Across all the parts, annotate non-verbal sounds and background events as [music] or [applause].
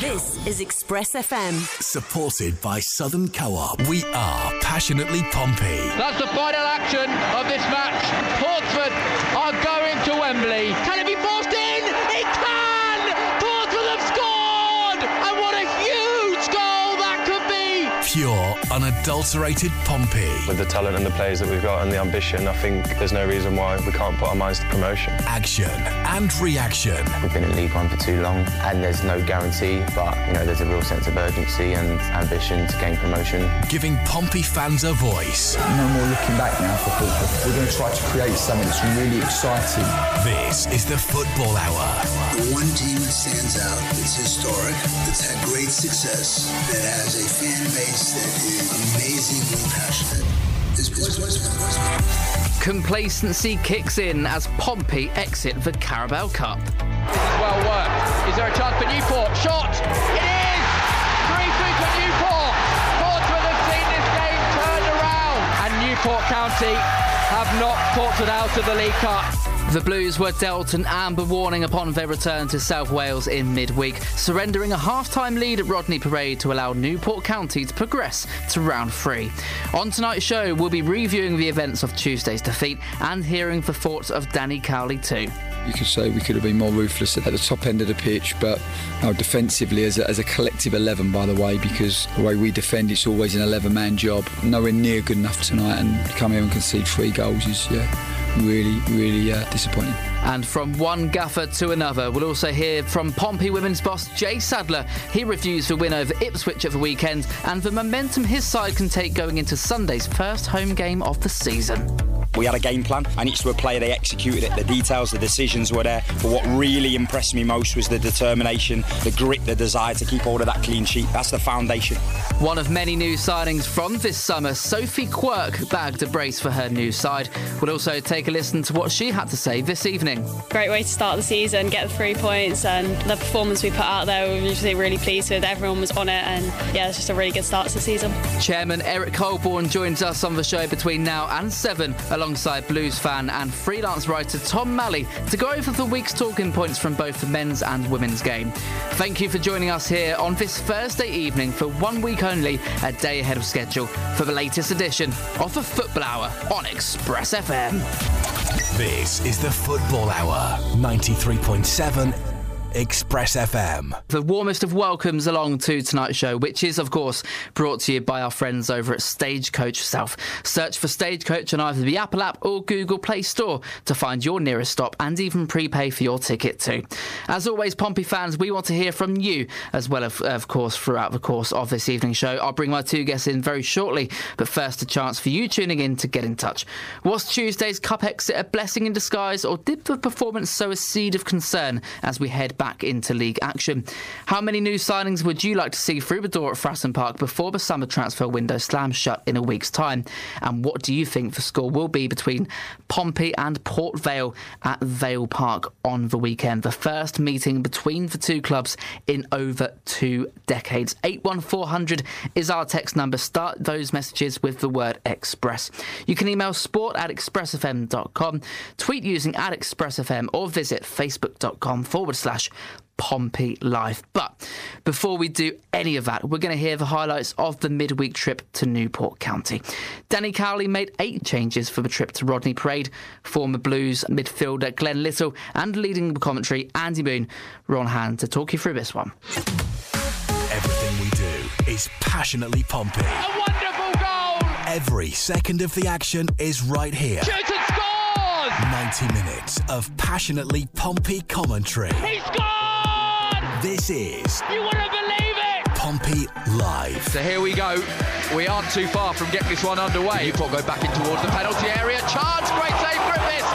This is Express FM. Supported by Southern Co-op. We are passionately Pompey. That's the final action of this match. Portsmouth are going to Wembley. Can it be forced unadulterated Pompey. With the talent and the players that we've got and the ambition, I think there's no reason why we can't put our minds to promotion. Action and reaction. We've been in League One for too long and there's no guarantee, but you know there's a real sense of urgency and ambition to gain promotion. Giving Pompey fans a voice. No more looking back now for football. We're going to try to create something that's really exciting. This is the Football Hour. The one team that stands out, that's historic, that's had great success, that has a fan base that is amazingly passionate. Is Portsmouth. Complacency kicks in as Pompey exit the Carabao Cup. This is well worked. Is there a chance for Newport? Shot! It is! 3 3 for Newport! Portsmouth have seen this game turned around. And Newport County have knocked Portsmouth out of the League Cup. The Blues were dealt an amber warning upon their return to South Wales in midweek, surrendering a half-time lead at Rodney Parade to allow Newport County to progress to round three. On tonight's show, we'll be reviewing the events of Tuesday's defeat and hearing the thoughts of Danny Cowley too. You could say we could have been more ruthless at the top end of the pitch, but know, defensively, as a, as a collective 11, by the way, because the way we defend, it's always an 11 man job. Nowhere near good enough tonight, and come here and concede three goals is, yeah, really, really uh, disappointing. And from one gaffer to another, we'll also hear from Pompey women's boss Jay Sadler. He reviews the win over Ipswich at the weekend and the momentum his side can take going into Sunday's first home game of the season. We had a game plan, and each to a player they executed it. The details, the decisions were there. But what really impressed me most was the determination, the grit, the desire to keep hold of that clean sheet. That's the foundation. One of many new signings from this summer, Sophie Quirk bagged a brace for her new side. We'll also take a listen to what she had to say this evening. Great way to start the season, get the three points, and the performance we put out there, we were usually really pleased with. Everyone was on it, and yeah, it's just a really good start to the season. Chairman Eric Coleborn joins us on the show between now and seven, alongside blues fan and freelance writer Tom Malley, to go over the week's talking points from both the men's and women's game. Thank you for joining us here on this Thursday evening for one week only, a day ahead of schedule, for the latest edition of the Football Hour on Express FM. This is the Football Hour. 93.7 Express FM. The warmest of welcomes along to tonight's show, which is, of course, brought to you by our friends over at Stagecoach South. Search for Stagecoach on either the Apple app or Google Play Store to find your nearest stop and even prepay for your ticket too. As always, Pompey fans, we want to hear from you as well, of, of course, throughout the course of this evening's show. I'll bring my two guests in very shortly, but first, a chance for you tuning in to get in touch. Was Tuesday's Cup exit a blessing in disguise, or did the performance sow a seed of concern as we head back? Back into league action. How many new signings would you like to see through the door at Fratton Park before the summer transfer window slams shut in a week's time? And what do you think the score will be between Pompey and Port Vale at Vale Park on the weekend? The first meeting between the two clubs in over two decades. 81400 is our text number. Start those messages with the word express. You can email sport at expressfm.com, tweet using at expressfm, or visit facebook.com forward slash Pompey life. But before we do any of that, we're going to hear the highlights of the midweek trip to Newport County. Danny Cowley made eight changes for the trip to Rodney Parade. Former Blues midfielder Glen Little and leading commentary Andy Moon were on hand to talk you through this one. Everything we do is passionately Pompey. A wonderful goal! Every second of the action is right here. Shoots and scores! 90 minutes of passionately Pompey commentary. He scored! This is You wouldn't believe it! Pompey Live. So here we go. We aren't too far from getting this one underway. Newport go back in towards the penalty area. Chance, great save, Griffiths!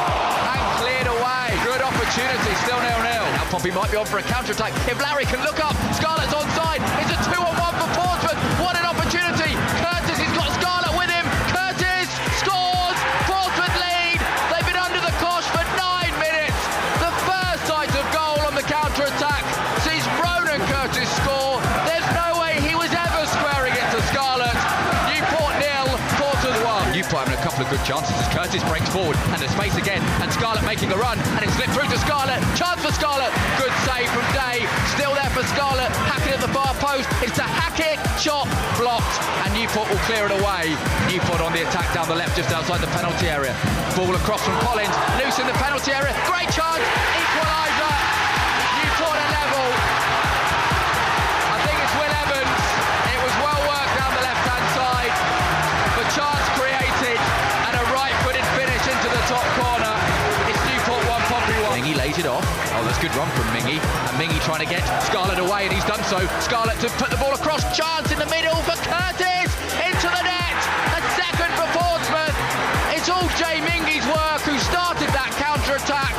And cleared away. Good opportunity, still nil-nil. Now Pompey might be on for a counter-attack. If Lowery can look up, Scarlett's onside. It's a two-on-one for couple good chances as Curtis breaks forward and there's space again and Scarlett making a run and it's slipped through to Scarlett. Chance for Scarlett. Good save from Day. Still there for Scarlett. To at the far post. It's to Hackett, shot blocked, and Newport will clear it away. Newport on the attack down the left, just outside the penalty area. Ball across from Collins, loose in the penalty area. Great chance, equaliser. Good run from Mingi. And Mingi trying to get Scarlett away, and he's done so. Scarlett to put the ball across. Chance in the middle for Curtis into the net. A second for Portsmouth. It's all Jay Mingi's work who started that counter-attack.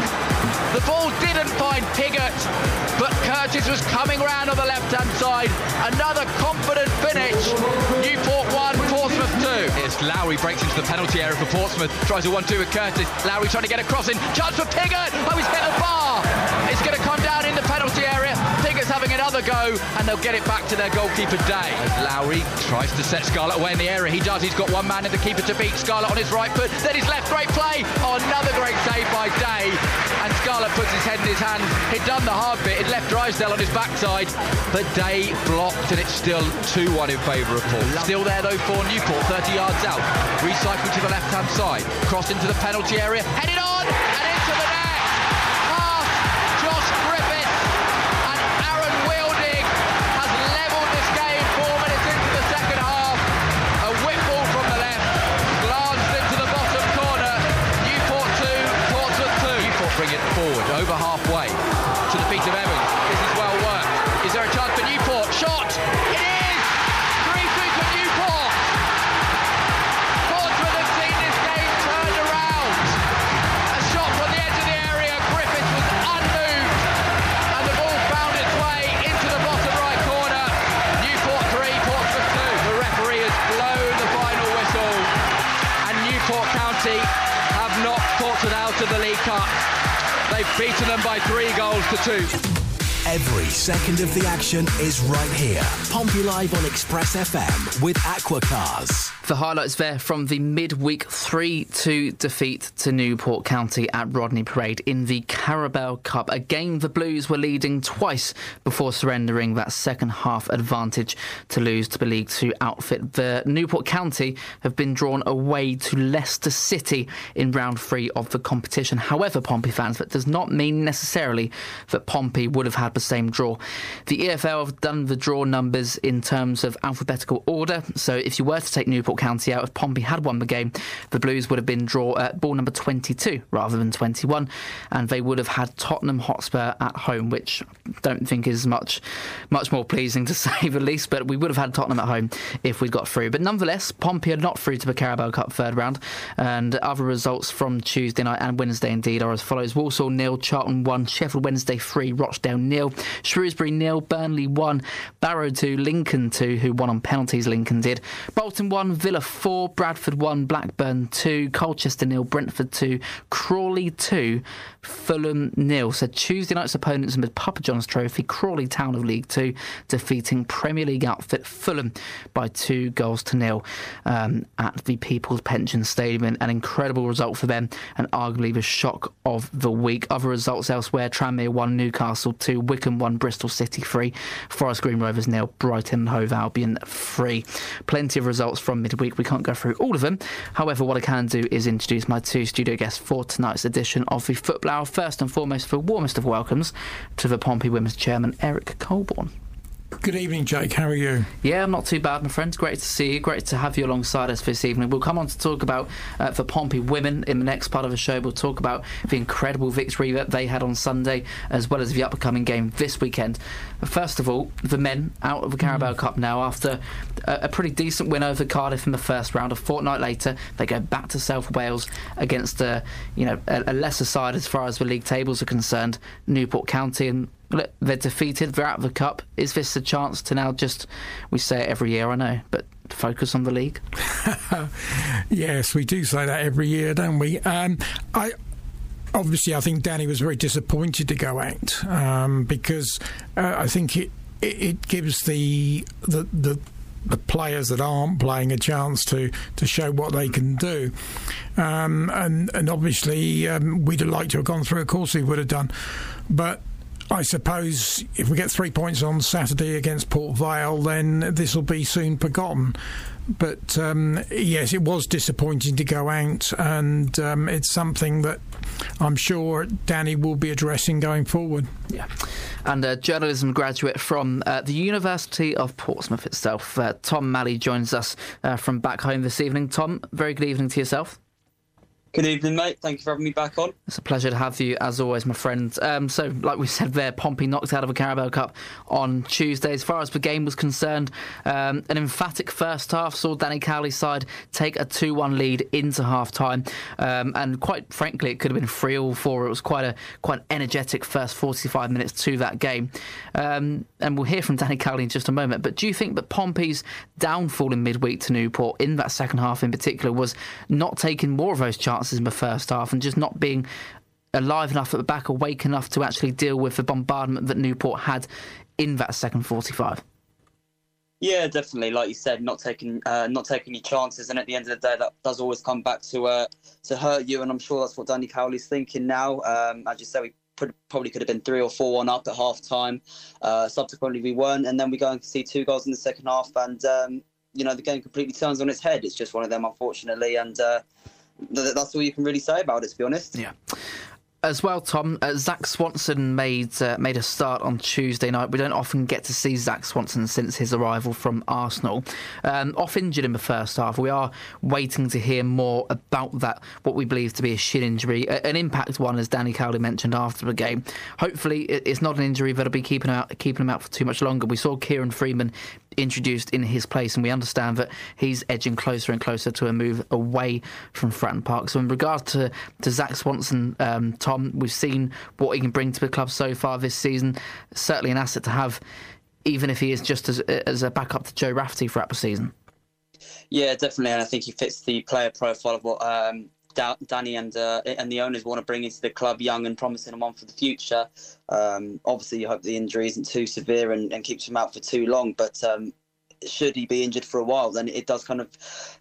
The ball didn't find Pigott, but Curtis was coming round on the left-hand side. Another confident finish. Newport 1, Portsmouth 2. It's Lowery breaks into the penalty area for Portsmouth. Tries a 1-2 with Curtis. Lowery trying to get a crossing. Chance for Pigott. Oh, he's hit the bar. It's going to come down in the penalty area. Pigott's having another go, and they'll get it back to their goalkeeper Day. As Lowery tries to set Scarlett away in the area. He does. He's got one man in the keeper to beat Scarlett on his right foot. Then his left. Great play. Oh, another great save by Day. And Scarlett puts his head in his hand. He'd done the hard bit. It left Drysdale on his backside. But Day blocked, and it's still 2-1 in favour of Paul. Still there, though, for Newport. 30 yards out. Recycling to the left-hand side. Crossed into the penalty area. Headed on! Over halfway Every second of the action is right here. Pompey Live on Express FM with Aquacars. The highlights there from the midweek 3 2 defeat to Newport County at Rodney Parade in the Carabao Cup. A game the Blues were leading twice before surrendering that second half advantage to lose to the League Two outfit. The Newport County have been drawn away to Leicester City in round three of the competition. However, Pompey fans, that does not mean necessarily that Pompey would have had the same draw. The EFL have done the draw numbers in terms of alphabetical order, so if you were to take Newport County out, if Pompey had won the game, the Blues would have been draw at ball number 22 rather than 21, and they would have had Tottenham Hotspur at home, which I don't think is much much more pleasing to [laughs] say the least. But we would have had Tottenham at home if we'd got through. But nonetheless, Pompey are not through to the Carabao Cup third round, and other results from Tuesday night and Wednesday indeed are as follows: Walsall nil, Charlton one, Sheffield Wednesday three, Rochdale nil, Shrewsbury nil, Burnley one, Barrow two, Lincoln two, who won on penalties. Lincoln did. Bolton one, four, Bradford one, Blackburn two, Colchester nil, Brentford two, Crawley two, Fulham nil. So Tuesday night's opponents in the Papa John's Trophy, Crawley Town of League Two, defeating Premier League outfit Fulham by two goals to nil um, at the People's Pension Stadium. An incredible result for them, and arguably the shock of the week. Other results elsewhere: Tranmere one, Newcastle two, Wycombe one, Bristol City three, Forest Green Rovers nil, Brighton and Hove Albion three. Plenty of results from midweek. We can't go through all of them. However, what I can do is introduce my two studio guests for tonight's edition of the Football Hour. First and foremost, the warmest of welcomes to the Pompey Women's Chairman, Eric Coleborn. Good evening, Jake. How are you? Yeah, I'm not too bad, my friend. Great to see you. Great to have you alongside us this evening. We'll come on to talk about uh, for Pompey women in the next part of the show. We'll talk about the incredible victory that they had on Sunday, as well as the upcoming game this weekend. First of all, the men out of the Carabao mm. Cup now after a, a, pretty decent win over Cardiff in the first round. A fortnight later, they go back to South Wales against a you know a, a lesser side as far as the league tables are concerned, Newport County, and Look, they're defeated. They're out of the cup. Is this a chance to now just? We say it every year, I know, but focus on the league. [laughs] yes, we do say that every year, don't we? Um, I obviously I think Danny was very disappointed to go out um, because uh, I think it, it, it gives the the. the the players that aren't playing a chance to, to show what they can do. Um, and, and obviously, um, we'd have liked to have gone through, of course, we would have done. But I suppose if we get three points on Saturday against Port Vale, then this will be soon forgotten. But um, yes, it was disappointing to go out, and um, it's something that I'm sure Danny will be addressing going forward. Yeah. And a journalism graduate from uh, the University of Portsmouth itself, uh, Tom Malley, joins us uh, from back home this evening. Tom, very good evening to yourself. Good evening, mate. Thank you for having me back on. It's a pleasure to have you, as always, my friend. Um, so, like we said there, Pompey knocked out of a Carabao Cup on Tuesday. As far as the game was concerned, um, an emphatic first half saw Danny Cowley's side take a 2 1 lead into half time. Um, and quite frankly, it could have been 3 or 4. It was quite a quite energetic first 45 minutes to that game. Um, and we'll hear from Danny Cowley in just a moment. But do you think that Pompey's downfall in midweek to Newport, in that second half in particular, was not taking more of those chances? Chances in the first half and just not being alive enough at the back, awake enough to actually deal with the bombardment that Newport had in that second 45. Yeah, definitely. Like you said, not taking uh, not taking your chances, and at the end of the day, that does always come back to uh, to hurt you. And I'm sure that's what Danny Cowley's thinking now. Um, as you said, we probably could have been three or four one up at half time. Uh, subsequently, we weren't, and then we go and see two goals in the second half, and um, you know the game completely turns on its head. It's just one of them, unfortunately, and uh, that's all you can really say about it, to be honest. Yeah. As well, Tom, uh, Zak Swanson made uh, made a start on Tuesday night. We don't often get to see Zak Swanson since his arrival from Arsenal. Um, off injured in the first half. We are waiting to hear more about that, what we believe to be a shin injury, an impact one, as Danny Cowley mentioned after the game. Hopefully, it's not an injury that'll be keeping out keeping him out for too much longer. We saw Kieran Freeman introduced in his place, and we understand that he's edging closer and closer to a move away from Fratton Park. So, in regard to, to Zak Swanson, um, Tom, we've seen what he can bring to the club so far this season. Certainly an asset to have, even if he is just as, as a backup to Joe Rafferty throughout the season. Yeah, definitely, and I think he fits the player profile of what um, Danny and uh, and the owners want to bring into the club, young and promising and one for the future. Um, obviously, you hope the injury isn't too severe and, and keeps him out for too long. But um, should he be injured for a while, then it does kind of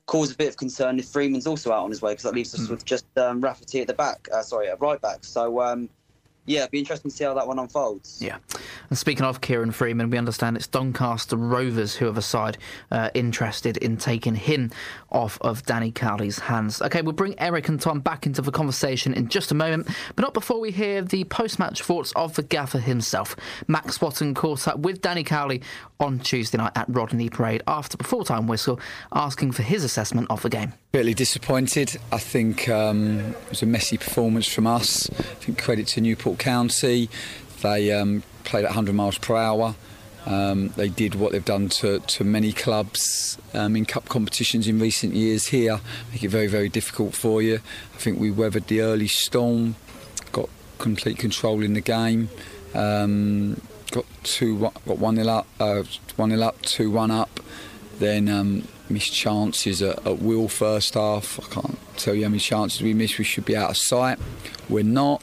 cause a bit of concern if Freeman's also out on his way because that leaves us mm. with just um, Rafferty at the back. Uh, sorry, at right back. So um, yeah, it'd be interesting to see how that one unfolds. Yeah. And speaking of Kieran Freeman, we understand it's Doncaster Rovers who have a side uh, interested in taking him off of Danny Cowley's hands. Okay, we'll bring Eric and Tom back into the conversation in just a moment, but not before we hear the post match thoughts of the gaffer himself. Max Watton caught up with Danny Cowley on Tuesday night at Rodney Parade after the full time whistle, asking for his assessment of the game. Bitterly disappointed. I think um, it was a messy performance from us. I think credit to Newport County. They um, played at 100 miles per hour. Um, they did what they've done to, to many clubs um, in cup competitions in recent years here, make it very, very difficult for you. I think we weathered the early storm, got complete control in the game, um, got two, got one nil up, uh, one nil up, two one up, then um, missed chances at, at will first half. I can't tell you how many chances we missed. We should be out of sight. We're not.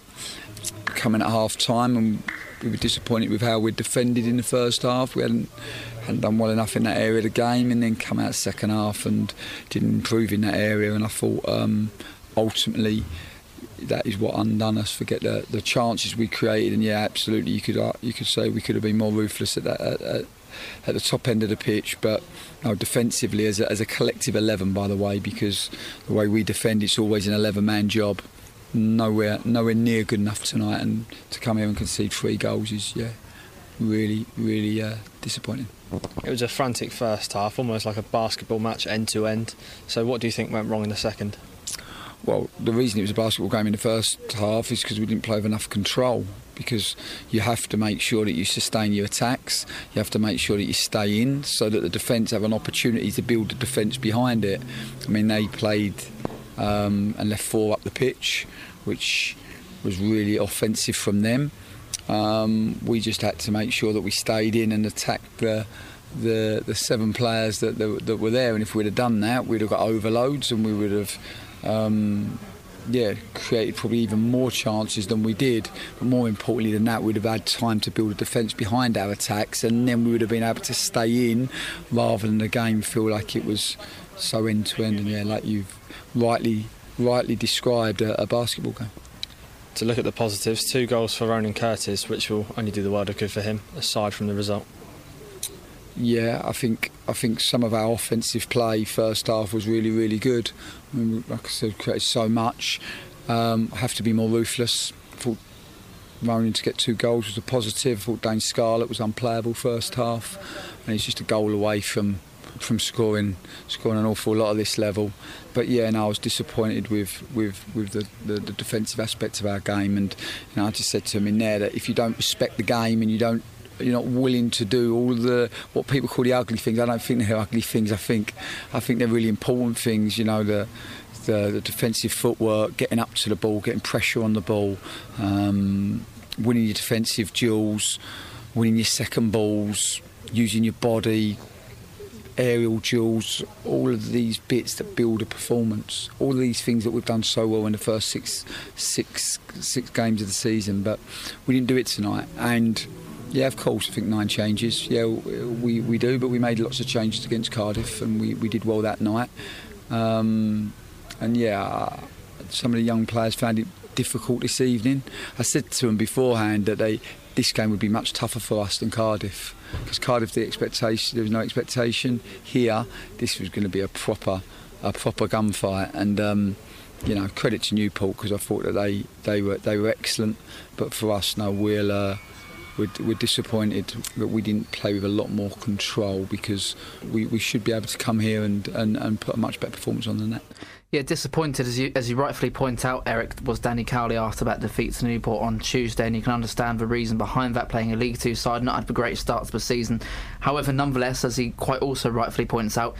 Coming at half time, and we were disappointed with how we defended in the first half. We hadn't hadn't done well enough in that area of the game, and then come out second half and didn't improve in that area. And I thought um, ultimately that is what undone us. Forget the, the chances we created, and yeah, absolutely, you could uh, you could say we could have been more ruthless at that at, at, the top end of the pitch, but defensively as a, as a collective 11, by the way, because the way we defend, it's always an 11-man job. Nowhere, nowhere near good enough tonight, and to come here and concede three goals is yeah, really, really uh, disappointing. It was a frantic first half, almost like a basketball match end to end. So, what do you think went wrong in the second? Well, the reason it was a basketball game in the first half is because we didn't play with enough control. Because you have to make sure that you sustain your attacks, you have to make sure that you stay in so that the defence have an opportunity to build the defence behind it. I mean, they played um, and left four up the pitch, which was really offensive from them. Um, we just had to make sure that we stayed in and attacked the the, the seven players that, that, that were there. And if we'd have done that, we'd have got overloads and we would have um, yeah, created probably even more chances than we did. But more importantly than that, we'd have had time to build a defence behind our attacks, and then we would have been able to stay in rather than the game feel like it was so end to end. And yeah, like you've rightly rightly described, a, a basketball game. to look at the positives, two goals for Ronan Curtis, which will only do the world of good for him, aside from the result. Yeah, I think I think some of our offensive play first half was really really good. I mean, like I said, created so much. Um, I have to be more ruthless. I thought Ronan to get two goals was a positive. I thought Dane Scarlett was unplayable first half, and he's just a goal away from from scoring scoring an awful lot of this level. But yeah, and I was disappointed with with with the, the, the defensive aspects of our game, and you know, I just said to him in there that if you don't respect the game and you don't you're not willing to do all the what people call the ugly things. I don't think they're ugly things. I think I think they're really important things. You know the. The, the defensive footwork, getting up to the ball, getting pressure on the ball, um, winning your defensive duels, winning your second balls, using your body, aerial duels, all of these bits that build a performance, all of these things that we've done so well in the first six, six, six games of the season, but we didn't do it tonight. And yeah, of course, I think nine changes. Yeah, we, we do, but we made lots of changes against Cardiff, and we, we did well that night. Um, and yeah, some of the young players found it difficult this evening. I said to them beforehand that they this game would be much tougher for us than Cardiff because Cardiff the expectation there was no expectation here. This was going to be a proper a proper gunfight and. Um, you know, credit to Newport because I thought that they, they were they were excellent, but for us, no, we'll uh, we're, we're, disappointed that we didn't play with a lot more control because we, we should be able to come here and, and, and put a much better performance on the net. Yeah, disappointed as you as you rightfully point out, Eric was Danny Cowley after that defeat to Newport on Tuesday, and you can understand the reason behind that. Playing a League Two side, not had a great start to the season. However, nonetheless, as he quite also rightfully points out,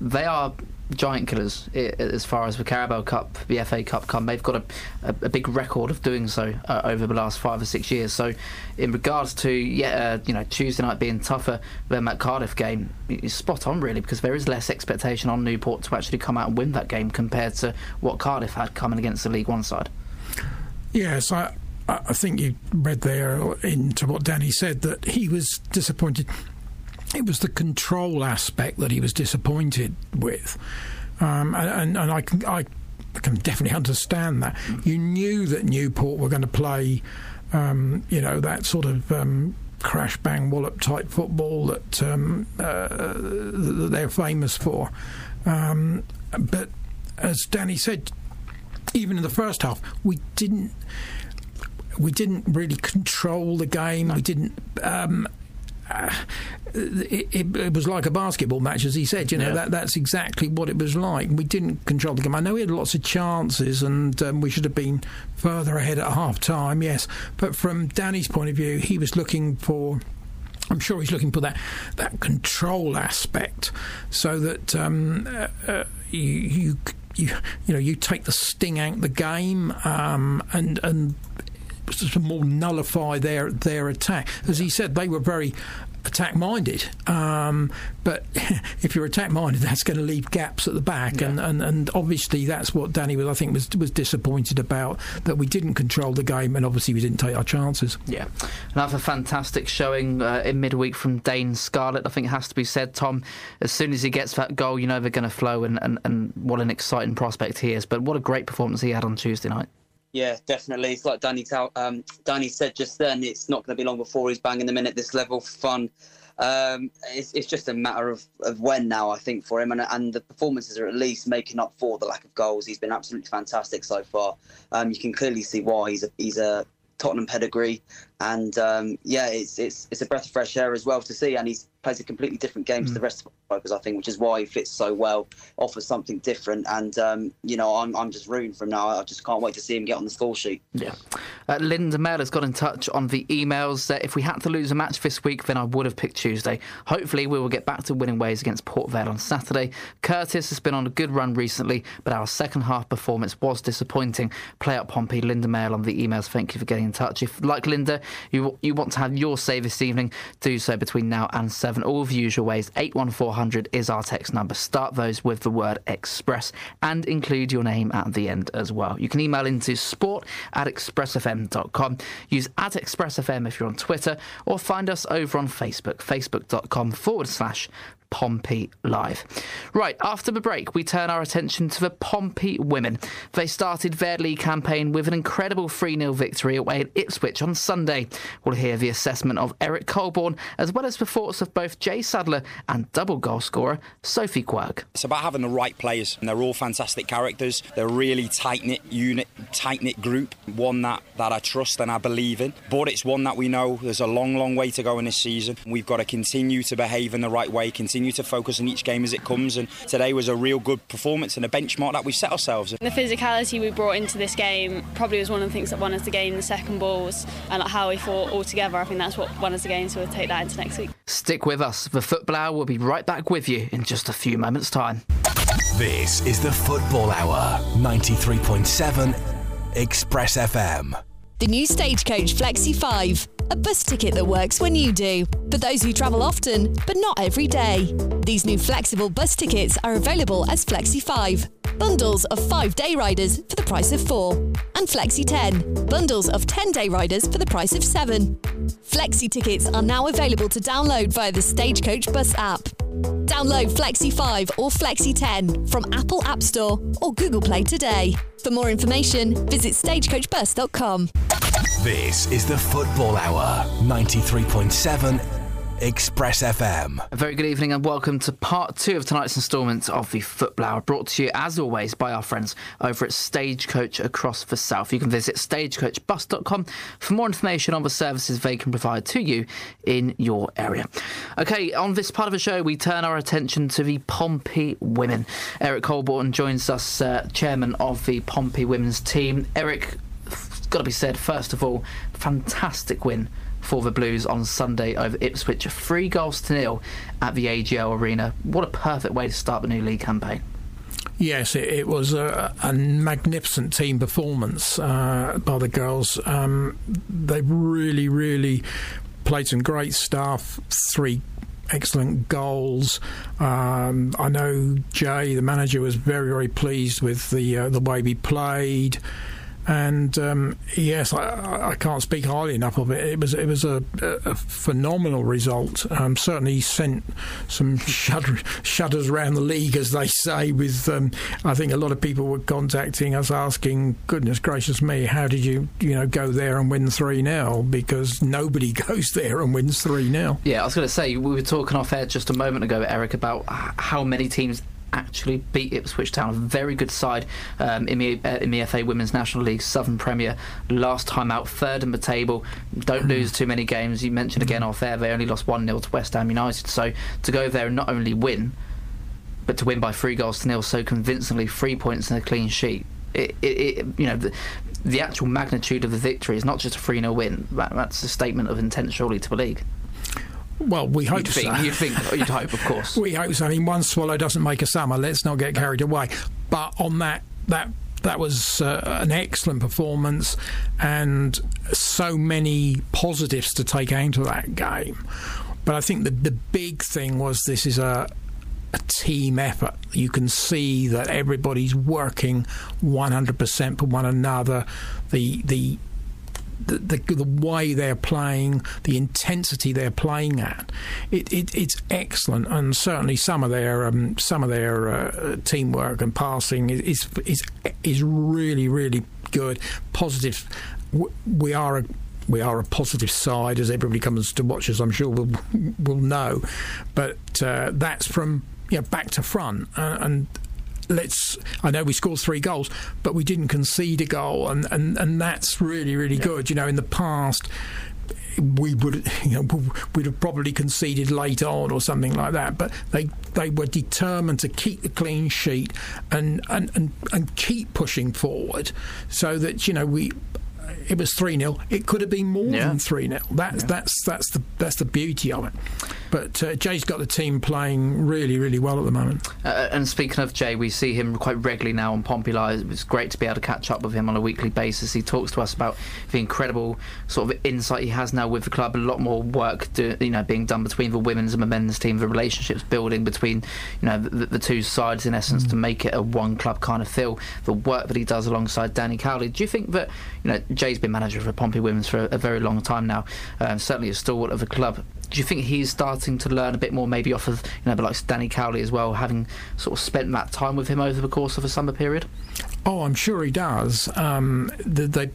they are giant killers as far as the Carabao Cup, the FA Cup come. They've got a, a, a big record of doing so uh, over the last five or six years. So, in regards to yeah, uh, you know Tuesday night being tougher than that Cardiff game, it's spot on really because there is less expectation on Newport to actually come out and win that game compared to what Cardiff had coming against the League One side. Yes, I I think you read there into what Danny said that he was disappointed it was the control aspect that he was disappointed with. Um, and, and, I can I can definitely understand that. You knew that Newport were going to play, um, you know, that sort of um, crash bang wallop type football that, um, uh, that they're famous for. Um, but as Danny said, even in the first half, we didn't we didn't really control the game. We didn't um, uh, it, it, it, was like a basketball match, as he said. You know yeah. that that's exactly what it was like. We didn't control the game. I know we had lots of chances, and um, we should have been further ahead at half time. Yes, but from Danny's point of view, he was looking for. I'm sure he's looking for that that control aspect, so that um, uh, uh, you, you you you know you take the sting out the game um, and and to more nullify their their attack. As he said, they were very attack minded. Um, but [laughs] if you're attack minded, that's going to leave gaps at the back, yeah. and, and, and obviously that's what Danny was. I think was was disappointed about that we didn't control the game, and obviously we didn't take our chances. Yeah, another fantastic showing uh, in midweek from Dane Scarlett. I think it has to be said, Tom. As soon as he gets that goal, you know they're going to flow, and, and, and what an exciting prospect he is. But what a great performance he had on Tuesday night. Yeah, definitely. It's like Danny, um, Danny said just then. It's not going to be long before he's banging them in at this level fun. Um, it's, it's just a matter of, of when now, I think, for him. And, and the performances are at least making up for the lack of goals. He's been absolutely fantastic so far. Um, you can clearly see why he's a, he's a Tottenham pedigree, and um, yeah, it's it's it's a breath of fresh air as well to see. And he's plays a completely different game mm. to the rest of the players, I think, which is why he fits so well, offers something different. And um, you know, I'm I'm just rooting for him now. I just can't wait to see him get on the score sheet. Yeah, uh, Linda Mail has got in touch on the emails that if we had to lose a match this week, then I would have picked Tuesday. Hopefully, we will get back to winning ways against Port Vale on Saturday. Curtis has been on a good run recently, but our second half performance was disappointing. Play up Pompey, Linda Mail on the emails. Thank you for getting in touch. If like Linda, you you want to have your say this evening, do so between now and seven. All of the usual ways. 81400 is our text number. Start those with the word express and include your name at the end as well. You can email into sport at expressfm.com. Use at expressfm if you're on Twitter or find us over on Facebook, facebook.com forward slash Pompey Live. Right, after the break, we turn our attention to the Pompey women. They started their league campaign with an incredible 3 0 victory away at Ipswich on Sunday. We'll hear the assessment of Eric Coleborn, as well as the thoughts of both Jay Sadler and double goal scorer Sophie Quirk. It's about having the right players, and they're all fantastic characters. They're a really tight knit unit, tight knit group, one that, that I trust and I believe in. But it's one that we know there's a long, long way to go in this season. We've got to continue to behave in the right way, continue to focus on each game as it comes. And today was a real good performance and a benchmark that we set ourselves. The physicality we brought into this game probably was one of the things that won us the game, the second balls, and like how we fought all together. I think that's what won us the game, so we'll take that into next week. Stick with us. The Football Hour will be right back with you in just a few moments' time. This is the Football Hour, 93.7 Express FM. The new Stagecoach Flexi 5, a bus ticket that works when you do, for those who travel often, but not every day. These new flexible bus tickets are available as Flexi 5, bundles of 5 day riders for the price of 4, and Flexi 10, bundles of 10 day riders for the price of 7. Flexi tickets are now available to download via the Stagecoach Bus app. Download Flexi 5 or Flexi 10 from Apple App Store or Google Play today. For more information, visit stagecoachbus.com. This is the Football Hour, 93.7 Express FM. A very good evening and welcome to part two of tonight's instalment of the Football Hour, brought to you as always by our friends over at Stagecoach across the South. You can visit stagecoachbus.com for more information on the services they can provide to you in your area. Okay, on this part of the show, we turn our attention to the Pompey women. Eric Coleborn joins us, uh, chairman of the Pompey women's team. Eric, it's got to be said, first of all, fantastic win for the Blues on Sunday over Ipswich. Three goals to nil at the AGL Arena. What a perfect way to start the new league campaign. Yes, it, it was a, a, magnificent team performance uh, by the girls. Um, they really, really played some great stuff. Three excellent goals. Um, I know Jay, the manager, was very, very pleased with the uh, the way we played and um, yes, I, I, can't speak highly enough of it. It was it was a, a phenomenal result. Um, certainly sent some shudder, shudders around the league, as they say. With um, I think a lot of people were contacting us asking, "Goodness gracious me, how did you you know go there and win three 0 Because nobody [laughs] goes there and wins three 0 Yeah, I was going to say we were talking off air just a moment ago, Eric, about how many teams actually beat Ipswich Town, a very good side um, in, the, uh, in the FA Women's National League Southern Premier. Last time out, third in the table. Don't mm. lose too many games. You mentioned again off air they only lost one 0 to West Ham United. So to go there and not only win, but to win by three goals to nil so convincingly, three points and a clean sheet. It, it, it, you know, the, the, actual magnitude of the victory is not just a 3 0 win. That, that's a statement of intent, surely, to the league. Well, we hope you'd so. Think, you'd think, you'd [laughs] hope, of course. we hope so. I mean, one swallow doesn't make a summer. Let's not get carried away. But on that, that that was uh, an excellent performance and so many positives to take out of that game. But I think the the big thing was this is a a team effort. You can see that everybody's working 100% for one another. The the the, the, way they're playing, the intensity they're playing at, it, it, it's excellent. And certainly some of their um, some of their uh, teamwork and passing is is is really really good. Positive. We are a we are a positive side as everybody comes to watch us. I'm sure will will know, but uh, that's from you know, back to front, uh, and let's. I know we scored three goals, but we didn't concede a goal, and and, and that's really really yeah. good. You know, in the past we would you know we'd have probably conceded late on or something like that but they they were determined to keep the clean sheet and and and, and keep pushing forward so that you know we it was 3 0 it could have been more yeah. than 3 0 that's yeah. that's that's the that's the beauty of it but uh, Jay's got the team playing really, really well at the moment. Uh, and speaking of Jay, we see him quite regularly now on Pompey Live. It's great to be able to catch up with him on a weekly basis. He talks to us about the incredible sort of insight he has now with the club. A lot more work, do, you know, being done between the women's and the men's team. The relationships building between, you know, the, the two sides in essence mm. to make it a one club kind of feel. The work that he does alongside Danny Cowley. Do you think that you know Jay's been manager for Pompey Women's for a, a very long time now? Uh, certainly a stalwart of the club do you think he's starting to learn a bit more, maybe off of you know, but like Danny Cowley as well, having sort of spent that time with him over the course of a summer period? Oh, I'm sure he does. Um, they, they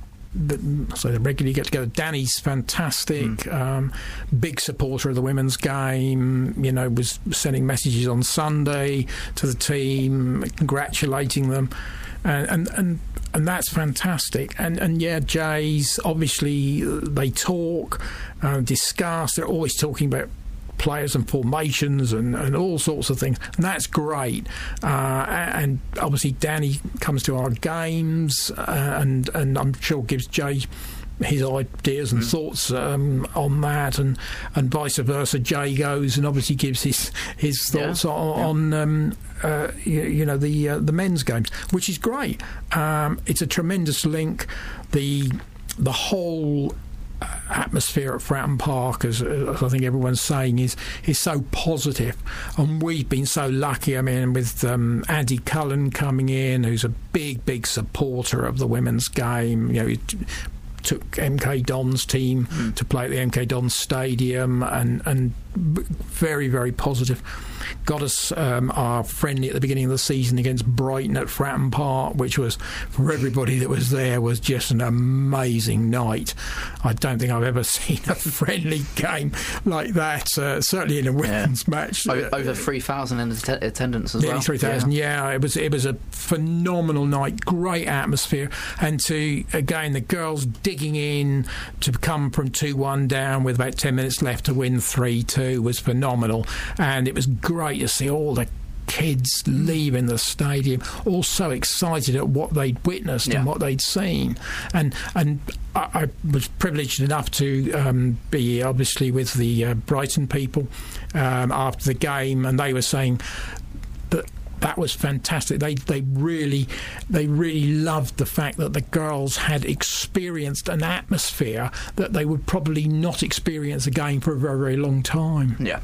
so they regularly get together. Danny's fantastic, mm. um, big supporter of the women's game. You know, was sending messages on Sunday to the team, congratulating them, and and and, and that's fantastic. And and yeah, Jay's obviously they talk, uh, discuss. They're always talking about players and formations and, and all sorts of things. And that's great. Uh, and obviously, Danny comes to our games uh, and, and I'm sure gives Jay his ideas and mm. thoughts um, on that, and, and vice versa. Jay goes and obviously gives his his thoughts yeah. on, yeah. on um, uh, you, you, know the uh, the men's games, which is great. Um, it's a tremendous link. The the whole atmosphere at Fratton Park, as, as, I think everyone's saying, is is so positive. positive, and we've been so lucky. I mean, with um, Andy Cullen coming in, who's a big, big supporter of the women's game. You know, took MK Dons team mm. to play at the MK Dons Stadium, and and very, very positive got us um, our friendly at the beginning of the season against Brighton at Fratton Park, which was for everybody that was there was just an amazing night. I don't think I've ever [laughs] seen a friendly game like that. Uh, certainly in a women's yeah. match, over, over three thousand in attendance as Nearly well. Three thousand, yeah. yeah. It was it was a phenomenal night, great atmosphere, and to again the girls digging in to come from two one down with about ten minutes left to win three two was phenomenal, and it was great to see all the kids leaving the stadium, all so excited at what they'd witnessed yeah. and what they'd seen. And and I, I was privileged enough to um, be obviously with the uh, Brighton people um, after the game, and they were saying that that was fantastic. They they really they really loved the fact that the girls had experienced an atmosphere that they would probably not experience again for a very very long time. Yeah,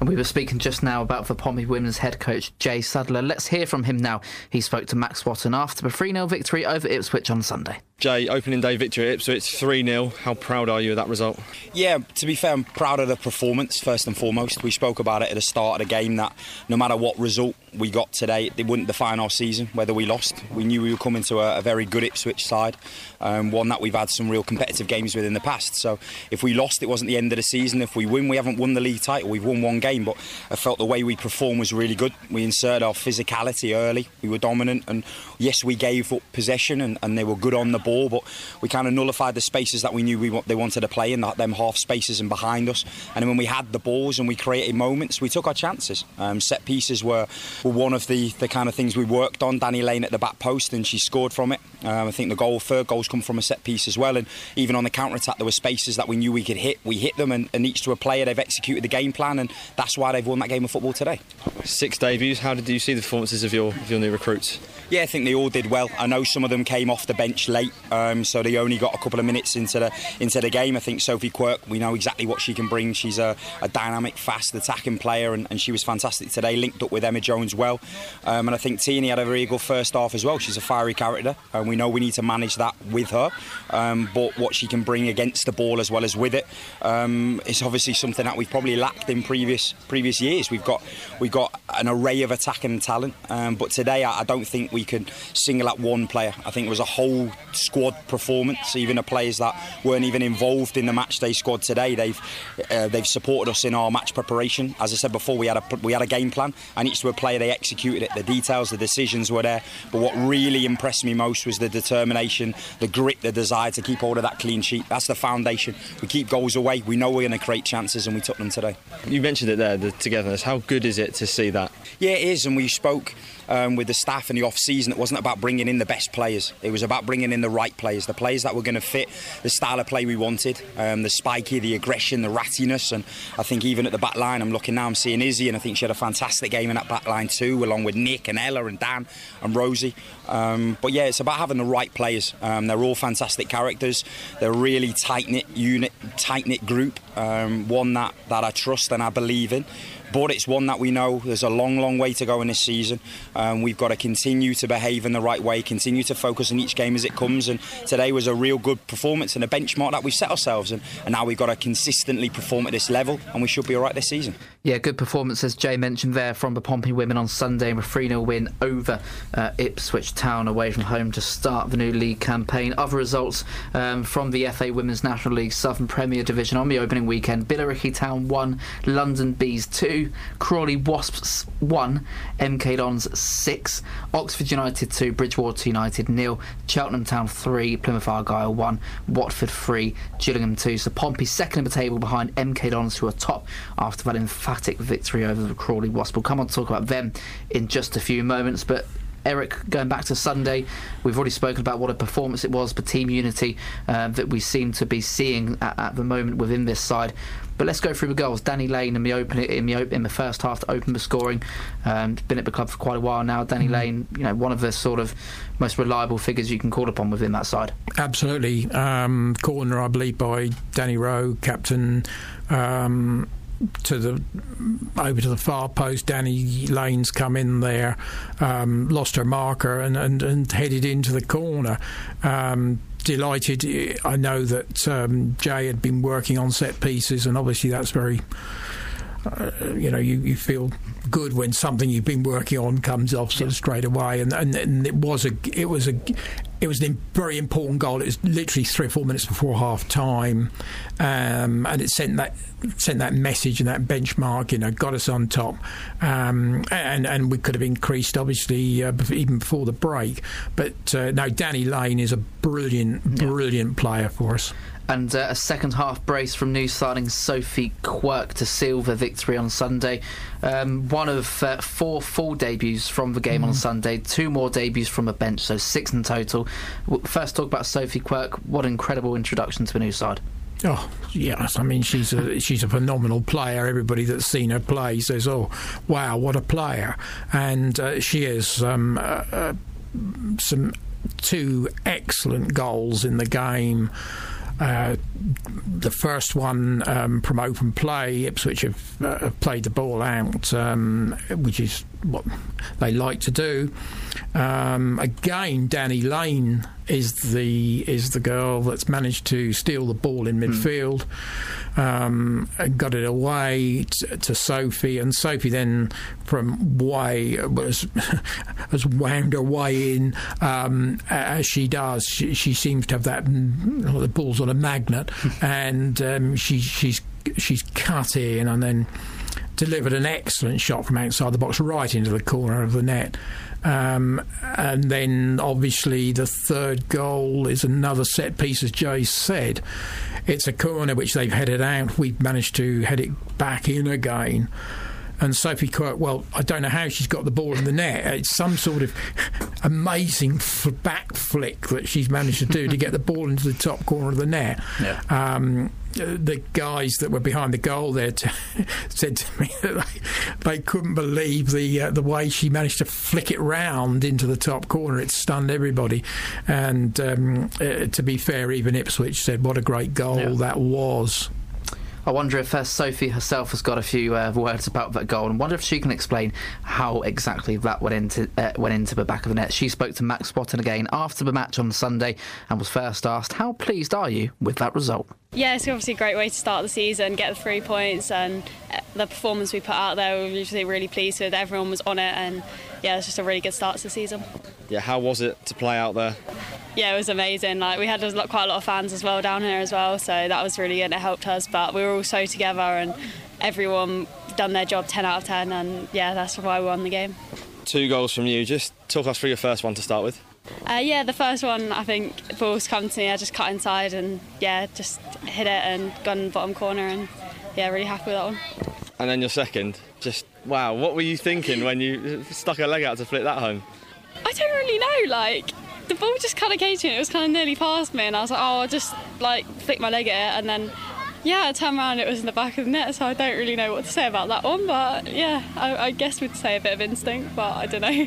and we were speaking just now about the Pompey women's head coach Jay Sadler. Let's hear from him now. He spoke to Max Watton after the 3 0 victory over Ipswich on Sunday. Jay, opening day victory at Ipswich, 3 0. How proud are you of that result? Yeah, to be fair, I'm proud of the performance, first and foremost. We spoke about it at the start of the game that no matter what result we got today, it wouldn't define our season, whether we lost. We knew we were coming to a, a very good Ipswich side, um, one that we've had some real competitive games with in the past. So if we lost, it wasn't the end of the season. If we win, we haven't won the league title. We've won one game, but I felt the way we performed was really good. We inserted our physicality early, we were dominant, and yes, we gave up possession and, and they were good on the ball but we kind of nullified the spaces that we knew we they wanted to play in, them half spaces and behind us. And when we had the balls and we created moments, we took our chances. Um, set pieces were, were one of the, the kind of things we worked on. Danny Lane at the back post, and she scored from it. Um, I think the goal, third goals come from a set piece as well. And even on the counter attack, there were spaces that we knew we could hit. We hit them, and, and each to a player, they've executed the game plan, and that's why they've won that game of football today. Six debuts. How did you see the performances of your of your new recruits? Yeah, I think they all did well. I know some of them came off the bench late, um, so they only got a couple of minutes into the into the game. I think Sophie Quirk, we know exactly what she can bring. She's a, a dynamic, fast attacking player, and, and, she was fantastic today. Linked up with Emma Jones well, um, and I think Teeny had a very good first half as well. She's a fiery character, and we know we need to manage that with her. Um, but what she can bring against the ball as well as with it um, is obviously something that we've probably lacked in previous previous years. We've got we've got an array of attacking talent, um, but today I, I don't think we we could single out one player. I think it was a whole squad performance. Even the players that weren't even involved in the match day squad today, they've uh, they've supported us in our match preparation. As I said before, we had a we had a game plan, and each to a player they executed it. The details, the decisions were there. But what really impressed me most was the determination, the grit, the desire to keep hold of that clean sheet. That's the foundation. We keep goals away. We know we're going to create chances, and we took them today. You mentioned it there, the togetherness. How good is it to see that? Yeah, it is, and we spoke um, with the staff in the off season. It wasn't about bringing in the best players. It was about bringing in the right players, the players that were going to fit the style of play we wanted, um, the spiky, the aggression, the rattiness. And I think even at the back line, I'm looking now, I'm seeing Izzy, and I think she had a fantastic game in that back line too, along with Nick and Ella and Dan and Rosie. Um, but yeah, it's about having the right players. Um, they're all fantastic characters. They're a really tight knit unit, tight knit group. Um, one that, that I trust and I believe in but it's one that we know there's a long, long way to go in this season. Um, we've got to continue to behave in the right way, continue to focus on each game as it comes. And today was a real good performance and a benchmark that we've set ourselves. And, and now we've got to consistently perform at this level, and we should be all right this season. Yeah, good performance, as Jay mentioned there, from the Pompey women on Sunday with a 3 0 win over uh, Ipswich Town away from home to start the new league campaign. Other results um, from the FA Women's National League Southern Premier Division on the opening weekend Billericay Town 1, London Bees 2, Crawley Wasps 1, MK Dons 6, Oxford United 2, Bridgwater United nil, Cheltenham Town 3, Plymouth Argyle 1, Watford 3, Gillingham 2. So Pompey second in the table behind MK Dons, who are top after that emphatic victory over the Crawley Wasp. We'll come on to talk about them in just a few moments, but Eric, going back to Sunday, we've already spoken about what a performance it was, but team unity uh, that we seem to be seeing at, at, the moment within this side. But let's go through the goals. Danny Lane in the open in the in the first half to open the scoring. Um, been at the club for quite a while now. Danny mm-hmm. Lane, you know, one of the sort of most reliable figures you can call upon within that side. Absolutely. Um, corner, I believe, by Danny Rowe, captain. Um, to the over to the far post. Danny Lane's come in there, um, lost her marker, and, and, and headed into the corner. Um, delighted. I know that um, Jay had been working on set pieces, and obviously that's very. Uh, you know, you, you feel good when something you've been working on comes off sort of straight away, and, and, and it was a it was a it was a very important goal. It was literally three or four minutes before half time, um, and it sent that sent that message and that benchmark. You know, got us on top, um, and and we could have increased obviously uh, even before the break. But uh, no, Danny Lane is a brilliant, brilliant yeah. player for us and uh, a second half brace from new signing Sophie Quirk to seal the victory on Sunday. Um, one of uh, four full debuts from the game mm. on Sunday, two more debuts from a bench, so six in total. First, talk about Sophie Quirk. What an incredible introduction to the new side. Oh yes, I mean she's a she's a phenomenal player. Everybody that's seen her play says, "Oh, wow, what a player!" And uh, she is um, uh, uh some two excellent goals in the game. Uh, the first one um, from open play, Ipswich have, uh, played the ball out, um, which is what they like to do. Um, again, Danny Lane is the is the girl that's managed to steal the ball in hmm. midfield, mm. um, got it away t- to Sophie, and Sophie then from way was [laughs] has wound her way in um, as she does. She, she, seems to have that mm, the ball's on a magnet, hmm. and um, she she's she's cut in and then delivered an excellent shot from outside the box right into the corner of the net. Um, and then obviously the third goal is another set piece, as Jay said. It's a corner which they've headed out. We've managed to head it back in again. And Sophie Quirk, well, I don't know how she's got the ball in the net. It's some sort of amazing back flick that she's managed to do to get the ball into the top corner of the net. Yeah. Um, the guys that were behind the goal there t- [laughs] said to me that they, they couldn't believe the uh, the way she managed to flick it round into the top corner. It stunned everybody. And um, uh, to be fair, even Ipswich said, "What a great goal yeah. that was." I wonder if uh, Sophie herself has got a few uh, words about that goal, and wonder if she can explain how exactly that went into uh, went into the back of the net. She spoke to Max Swatton again after the match on Sunday, and was first asked, "How pleased are you with that result?" Yeah, it's obviously a great way to start the season, get the three points, and uh, the performance we put out there. We were usually really pleased with. Everyone was on it, and yeah, it's just a really good start to the season. Yeah, how was it to play out there? Yeah, it was amazing. Like we had a lot, quite a lot of fans as well down here as well, so that was really good. It helped us, but we were all so together, and everyone done their job 10 out of 10, and yeah, that's why we won the game. Two goals from you. Just talk us through your first one to start with. Uh, yeah, the first one, I think balls come to me. I just cut inside and yeah, just hit it and got in the bottom corner, and yeah, really happy with that one. And then your second, just wow, what were you thinking when you stuck a leg out to flick that home? I don't really know. Like the ball just kind of came to me. It was kind of nearly past me, and I was like, oh, I'll just like flick my leg at it, and then yeah, I turned around. It was in the back of the net, so I don't really know what to say about that one. But yeah, I, I guess we'd say a bit of instinct, but I don't know.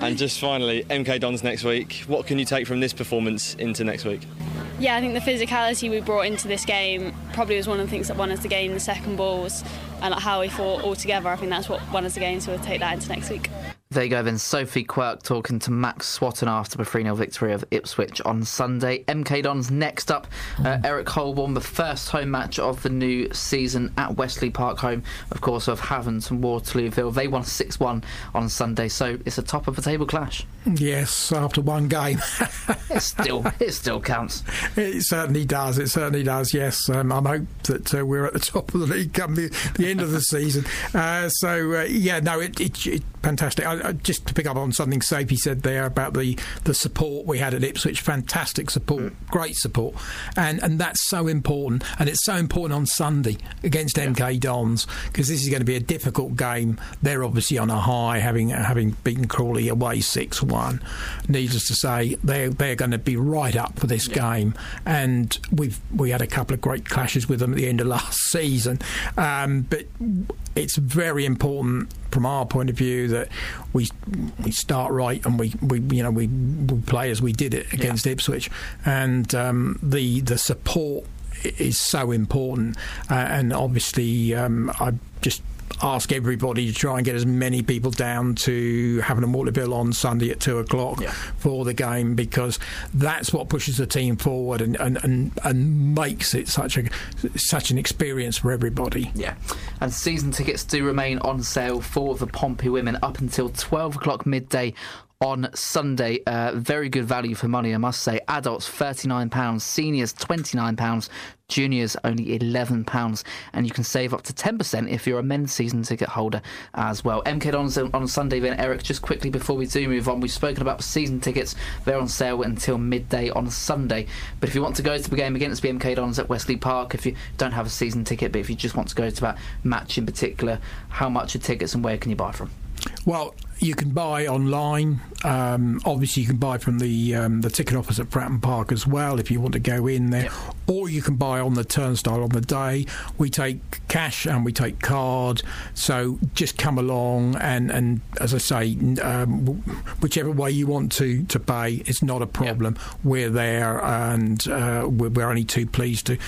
And just finally, MK Dons next week. What can you take from this performance into next week? Yeah, I think the physicality we brought into this game probably was one of the things that won us the game. The second balls and like how we fought all together. I think that's what won us the game. So we'll take that into next week. There you go then. Sophie Quirk talking to Max Swatton after the 3 0 victory of Ipswich on Sunday. MK Dons next up. Uh, Eric Coleborn, the first home match of the new season at Westleigh Park, home, of course, of Havant and Waterlooville. They won 6 1 on Sunday, so it's a top of the table clash. Yes, after one game. [laughs] it still it still counts. It certainly does. It certainly does. Yes, um, I hope that uh, we're at the [laughs] top of the league come the, the end of the season. Uh, so uh, yeah, no, it, it, it fantastic. I, just to pick up on something Sophie said there about the, the support we had at Ipswich, fantastic support, mm. great support, and and that's so important, and it's so important on Sunday against yeah. MK Dons because this is going to be a difficult game. They're obviously on a high, having having beaten Crawley away six one. Needless to say, they're they're going to be right up for this yeah. game, and we've we had a couple of great clashes with them at the end of last [laughs] season, um, but it's very important from our point of view that we we start right and we, we you know we, we play as we did it against yeah. Ipswich, and um, the the support is so important, uh, and obviously um, I just ask everybody to try and get as many people down to Havant and Waterlooville on Sunday at two o'clock yeah. for the game because that's what pushes the team forward and, and, and, and makes it such a such an experience for everybody. Yeah, and season tickets do remain on sale for the Pompey women up until twelve o'clock midday on Sunday. Uh, very good value for money, I must say. Adults £39, seniors £29, juniors only £11, and you can save up to 10% if you're a men's season ticket holder as well. MK Dons on Sunday, then, Eric, just quickly before we do move on, we've spoken about season tickets. They're on sale until midday on Sunday. But if you want to go to the game against the MK Dons at Westleigh Park, if you don't have a season ticket, but if you just want to go to that match in particular, how much are tickets and where can you buy from? Well, you can buy online. Um, obviously, you can buy from the um, the ticket office at Fratton Park as well if you want to go in there, or you can buy on the turnstile on the day. We take cash and we take card, so just come along and, and as I say, um, whichever way you want to, to pay, it's not a problem. We're there, and uh, we're, we're, only too pleased to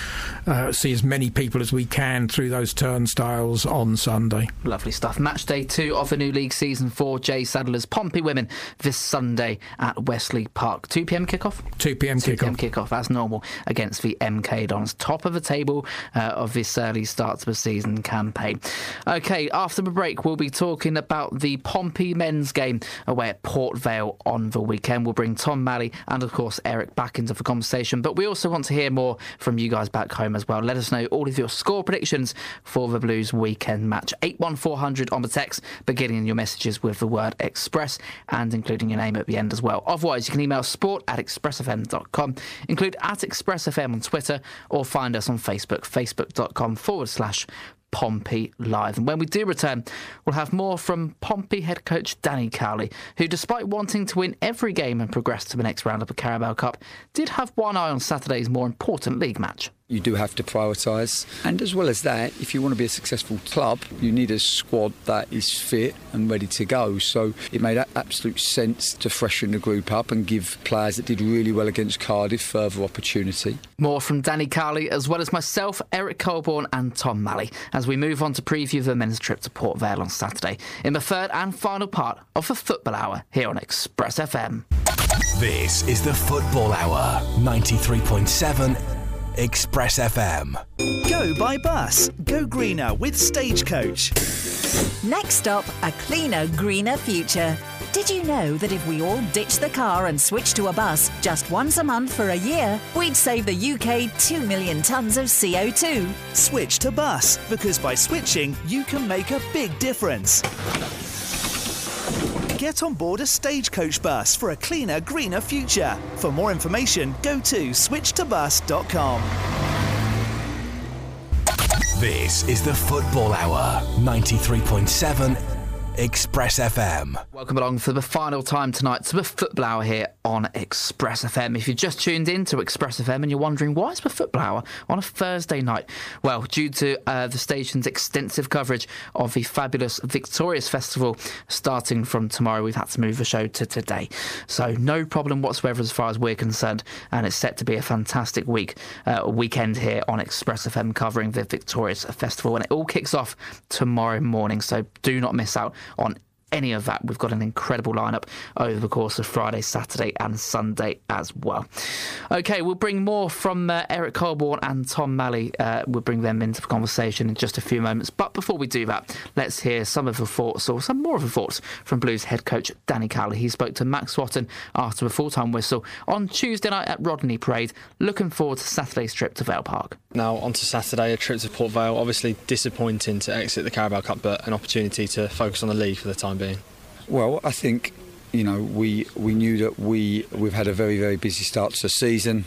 uh, see as many people as we can through those turnstiles on Sunday. Lovely stuff. Match day two of the new league season for Jay Sadler's Pompey women this Sunday at Westleigh Park. 2 pm kickoff? 2 pm 2 p.m. kickoff, as normal, against the MK Dons. Top of the table uh, of this early start to the season campaign. Okay, after the break, we'll be talking about the Pompey men's game away at Port Vale on the weekend. We'll bring Tom Malley and, of course, Eric back into the conversation. But we also want to hear more from you guys back home as well. Let us know all of your score predictions for the Blues weekend match. 81400 on the text, beginning your messages with the word express and including your name at the end as well. Otherwise, you can email sport at expressfm.com, include at expressfm on Twitter, or find us on Facebook, facebook.com forward slash Pompey Live. And when we do return, we'll have more from Pompey head coach Danny Cowley, who, despite wanting to win every game and progress to the next round of the Carabao Cup, did have one eye on Saturday's more important league match you do have to prioritise. And as well as that, if you want to be a successful club, you need a squad that is fit and ready to go. So it made absolute sense to freshen the group up and give players that did really well against Cardiff further opportunity. More from Danny Cowley, as well as myself, Eric Coleborn, and Tom Malley, as we move on to preview the men's trip to Port Vale on Saturday in the third and final part of the Football Hour here on Express FM. This is the Football Hour, 93.7 Express FM. Go by bus. Go greener with Stagecoach. Next stop, a cleaner, greener future. Did you know that if we all ditch the car and switch to a bus just once a month for a year, we'd save the UK 2 million tonnes of CO2? Switch to bus, because by switching, you can make a big difference. Get on board a stagecoach bus for a cleaner, greener future. For more information, go to switchtobus.com. This is the Football Hour, 93.7 Express FM. Welcome along for the final time tonight to the Football Hour here on Express FM. If you've just tuned in to Express FM and you're wondering why is the Football Hour on a Thursday night, well, due to uh, the station's extensive coverage of the fabulous Victorious Festival starting from tomorrow, we've had to move the show to today. So no problem whatsoever as far as we're concerned, and it's set to be a fantastic week, uh, weekend here on Express FM covering the Victorious Festival, and it all kicks off tomorrow morning. So do not miss out on any of that. We've got an incredible lineup over the course of Friday, Saturday, and Sunday as well. Okay, we'll bring more from uh, Eric Coleborn and Tom Malley. Uh, we'll bring them into the conversation in just a few moments. But before we do that, let's hear some of the thoughts, or some more of the thoughts, from Blues head coach Danny Cowley. He spoke to Max Swatton after a full time whistle on Tuesday night at Rodney Parade. Looking forward to Saturday's trip to Vale Park. Now, on to Saturday, a trip to Port Vale. Obviously disappointing to exit the Carabao Cup, but an opportunity to focus on the league for the time being. Well, I think you know we we knew that we we've had a very very busy start to the season.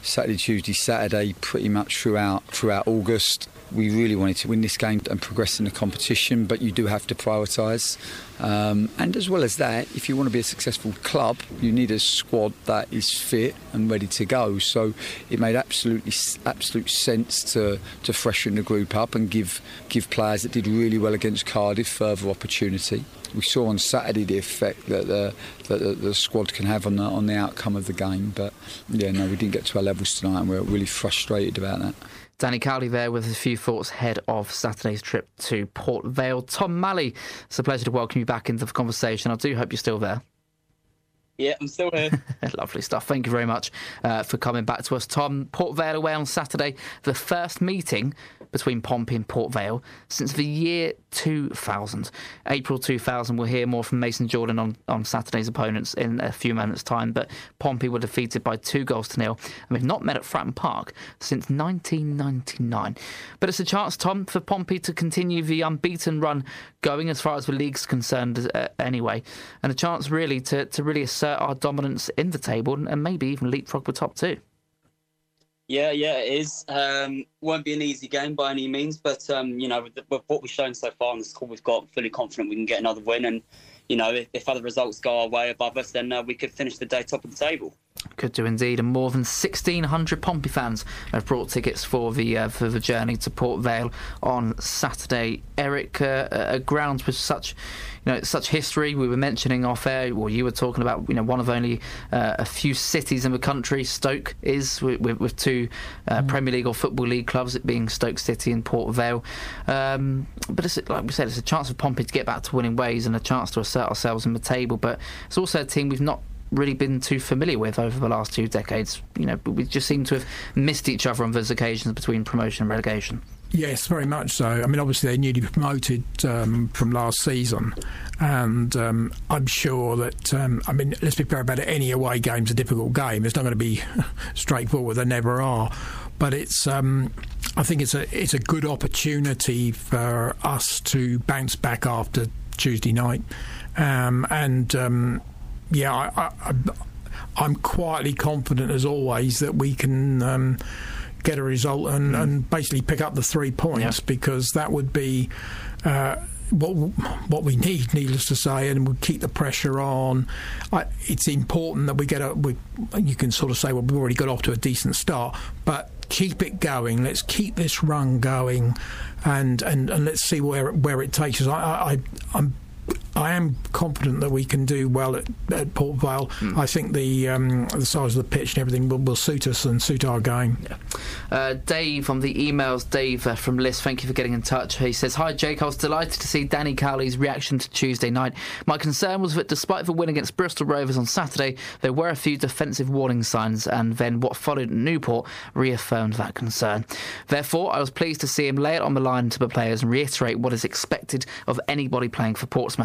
Saturday, Tuesday, Saturday, pretty much throughout throughout August. We really wanted to win this game and progress in the competition, but you do have to prioritise. Um, and as well as that, if you want to be a successful club, you need a squad that is fit and ready to go. So it made absolutely absolute sense to to freshen the group up and give give players that did really well against Cardiff further opportunity we saw on Saturday the effect that the, that the, the, squad can have on the, on the outcome of the game. But yeah, no, we didn't get to our levels tonight, and we're really frustrated about that. Danny Cowley there with a few thoughts ahead of Saturday's trip to Port Vale. Tom Malley, it's a pleasure to welcome you back into the conversation. I do hope you're still there. Yeah, I'm still here. [laughs] Lovely stuff. Thank you very much uh, for coming back to us, Tom. Port Vale away on Saturday, the first meeting between Pompey and Port Vale since the year 2000. April 2000, we'll hear more from Mason Jordan on, on Saturday's opponents in a few moments' time, but Pompey were defeated by two goals to nil and we've not met at Fratton Park since 1999. But it's a chance, Tom, for Pompey to continue the unbeaten run going as far as the league's concerned uh, anyway, and a chance really to, to really assert our dominance in the table and maybe even leapfrog the top two. Yeah, yeah, it is. Um, won't be an easy game by any means, but um, you know, with, the, with, what we've shown so far in the score, we've got fully confident we can get another win. And you know, if, if other results go our way above us, then uh, we could finish the day top of the table. Could do indeed, and more than 1,600 Pompey fans have brought tickets for the uh, for the journey to Port Vale on Saturday. Eric, uh, a ground with such you know such history. We were mentioning off air, well, you were talking about you know one of only uh, a few cities in the country. Stoke is with, with, with two uh, mm. Premier League or Football League clubs, it being Stoke City and Port Vale. Um, but it's, like we said, it's a chance for Pompey to get back to winning ways and a chance to assert ourselves in the table. But it's also a team we've not really been too familiar with over the last two decades. You know, we just seem to have missed each other on those occasions between promotion and relegation. Yes, very much so. I mean, obviously, they're newly promoted um, from last season, and um, I'm sure that, um, I mean, let's be fair about it, any away game's a difficult game. It's not going to be [laughs] straightforward, they never are. But it's, um, I think it's a, it's a good opportunity for us to bounce back after Tuesday night. Um, and, um, yeah, I, I, am quietly confident, as always, that we can um, get a result and, mm. and, basically pick up the three points because that would be. Uh, what what we need, needless to say, and we'll keep the pressure on. I, it's important that we get a. We, you can sort of say, well, we've already got off to a decent start, but keep it going. Let's keep this run going, and and, and let's see where where it takes us. I, I I'm I am confident that we can do well at, at Port Vale. Mm. I think the um, the size of the pitch and everything will, will suit us and suit our game. Yeah. Uh, Dave on the emails, Dave uh, from Liss, thank you for getting in touch. He says, Hi Jake, I was delighted to see Danny Cowley's reaction to Tuesday night. My concern was that despite the win against Bristol Rovers on Saturday, there were a few defensive warning signs, and then what followed at Newport reaffirmed that concern. Therefore, I was pleased to see him lay it on the line to the players and reiterate what is expected of anybody playing for Portsmouth.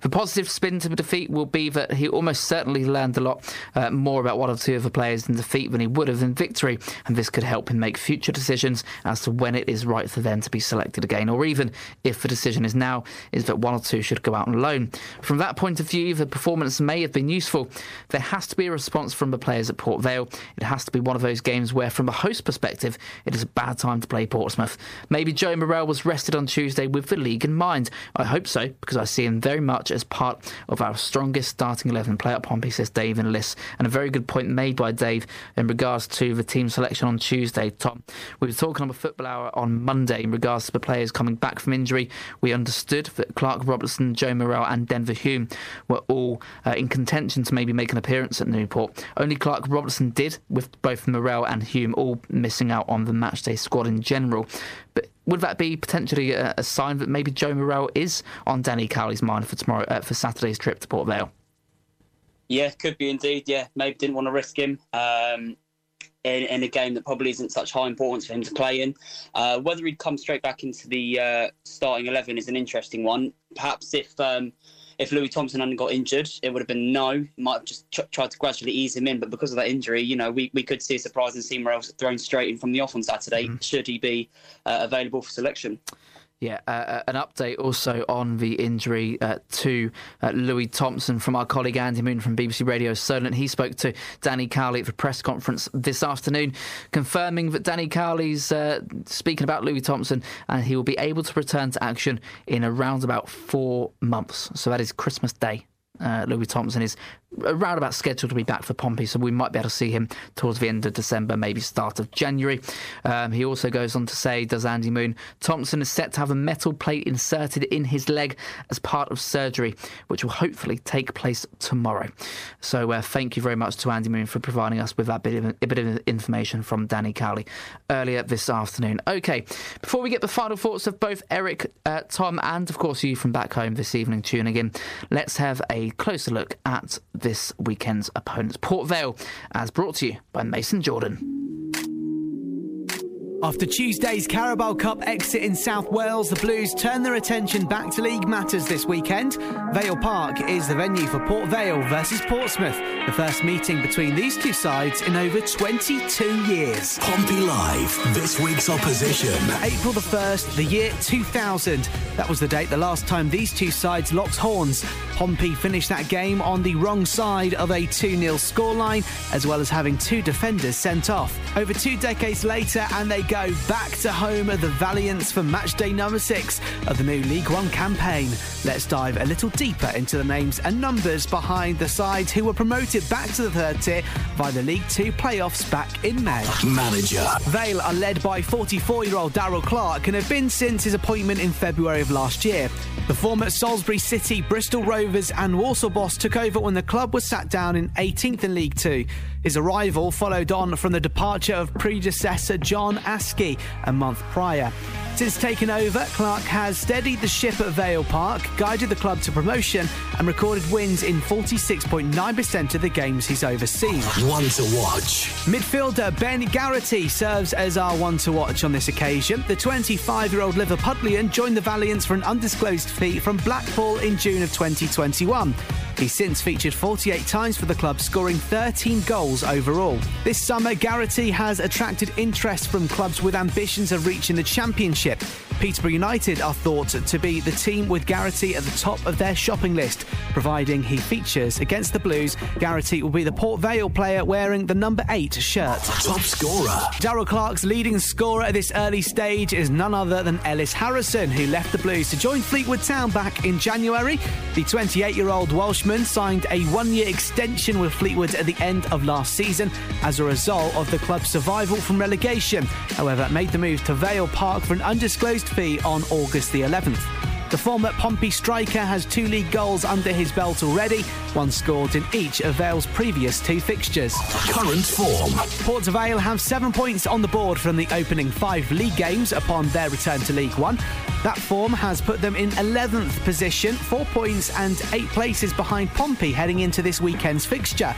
The positive spin to the defeat will be that he almost certainly learned a lot uh, more about one or two of the players in defeat than he would have in victory, and this could help him make future decisions as to when it is right for them to be selected again, or even if the decision is now, is that one or two should go out on loan. From that point of view, the performance may have been useful. There has to be a response from the players at Port Vale. It has to be one of those games where, from a host perspective, it is a bad time to play Portsmouth. Maybe Joe Morrell was rested on Tuesday with the league in mind. I hope so, because I see him very much as part of our strongest starting 11 play up Pompey, says Dave in Liss. And a very good point made by Dave in regards to the team selection on Tuesday, Tom. We were talking on the Football Hour on Monday in regards to the players coming back from injury. We understood that Clark Robertson, Joe Morrell, and Denver Hume were all uh, in contention to maybe make an appearance at Newport. Only Clark Robertson did, with both Morrell and Hume all missing out on the matchday squad in general. But would that be potentially a, a, sign that maybe Joe Morrell is on Danny Cowley's mind for tomorrow uh, for Saturday's trip to Port Vale? Yeah, could be indeed. Yeah, maybe didn't want to risk him. Um, in, in, a game that probably isn't such high importance for him to play in. Uh, whether he'd come straight back into the uh, starting 11 is an interesting one. Perhaps if um, if Louis Thompson hadn't got injured, it would have been no. Might have just ch- tried to gradually ease him in, but because of that injury, you know, we, we could see a surprise and see Morrell thrown straight in from the off on Saturday, mm-hmm. should he be uh, available for selection. Yeah, uh, uh, an update also on the injury uh, to uh, Louis Thompson from our colleague Andy Moon from BBC Radio Solent. He spoke to Danny Cowley at the press conference this afternoon, confirming that Danny Cowley's uh, speaking about Louis Thompson and he will be able to return to action in around about four months. So that is Christmas Day. Uh, Louis Thompson is around about scheduled to be back for Pompey, so we might be able to see him towards the end of December, maybe start of January. Um, he also goes on to say, does Andy Moon, Thompson is set to have a metal plate inserted in his leg as part of surgery, which will hopefully take place tomorrow. So uh, thank you very much to Andy Moon for providing us with that bit of, a bit of information from Danny Cowley earlier this afternoon. Okay, before we get the final thoughts of both Eric, uh, Tom, and of course you from back home this evening tuning in, let's have a closer look at this weekend's opponents. Port Vale, as brought to you by Mason Jordan. After Tuesday's Carabao Cup exit in South Wales, the Blues turn their attention back to league matters this weekend. Vale Park is the venue for Port Vale versus Portsmouth, the first meeting between these two sides in over 22 years. Pompey Live, this week's opposition. April the 1st, the year 2000. That was the date the last time these two sides locked horns. Pompey finished that game on the wrong side of a 2 0 scoreline, as well as having two defenders sent off. Over two decades later, and they go back to home of the Valiants for match day number six of the new League One campaign. Let's dive a little deeper into the names and numbers behind the sides who were promoted back to the third tier by the League Two playoffs back in May. Manager. Vale are led by 44 year old Darrell Clarke and have been since his appointment in February of last year. The former Salisbury City, Bristol Rovers, and Walsall boss took over when the club was sat down in 18th in League Two. His arrival followed on from the departure of predecessor John Askey a month prior. Since taking over, Clarke has steadied the ship at Vale Park, guided the club to promotion, and recorded wins in 46.9% of the games he's overseen. One to watch. Midfielder Ben Garrity serves as our one to watch on this occasion. The 25 year old Liverpudlian joined the Valiants for an undisclosed fee from Blackpool in June of 2021. He's since featured 48 times for the club, scoring 13 goals overall. This summer, Garrity has attracted interest from clubs with ambitions of reaching the Championship ship. Peterborough United are thought to be the team with Garrity at the top of their shopping list, providing he features against the Blues. Garrity will be the Port Vale player wearing the number 8 shirt. Top scorer. Darrell Clarke's leading scorer at this early stage is none other than Ellis Harrison, who left the Blues to join Fleetwood Town back in January. The 28 year old Welshman signed a one year extension with Fleetwood at the end of last season as a result of the club's survival from relegation. However, made the move to Vale Park for an undisclosed fee on August the 11th. The former Pompey striker has two league goals under his belt already, one scored in each of Vale's previous two fixtures. Current form. Port Vale have seven points on the board from the opening five league games upon their return to League One. That form has put them in 11th position, four points and eight places behind Pompey heading into this weekend's fixture.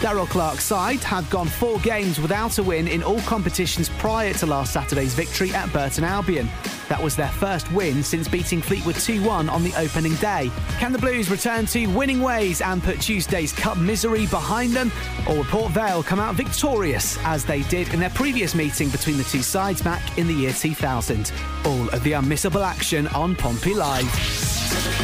Darrell Clarke's side have gone four games without a win in all competitions prior to last Saturday's victory at Burton Albion. That was their first win since beating Fleetwood 2 1 on the opening day. Can the Blues return to winning ways and put Tuesday's cup misery behind them? Or will Port Vale come out victorious as they did in their previous meeting between the two sides back in the year 2000? All of the unmissable action on Pompey Live.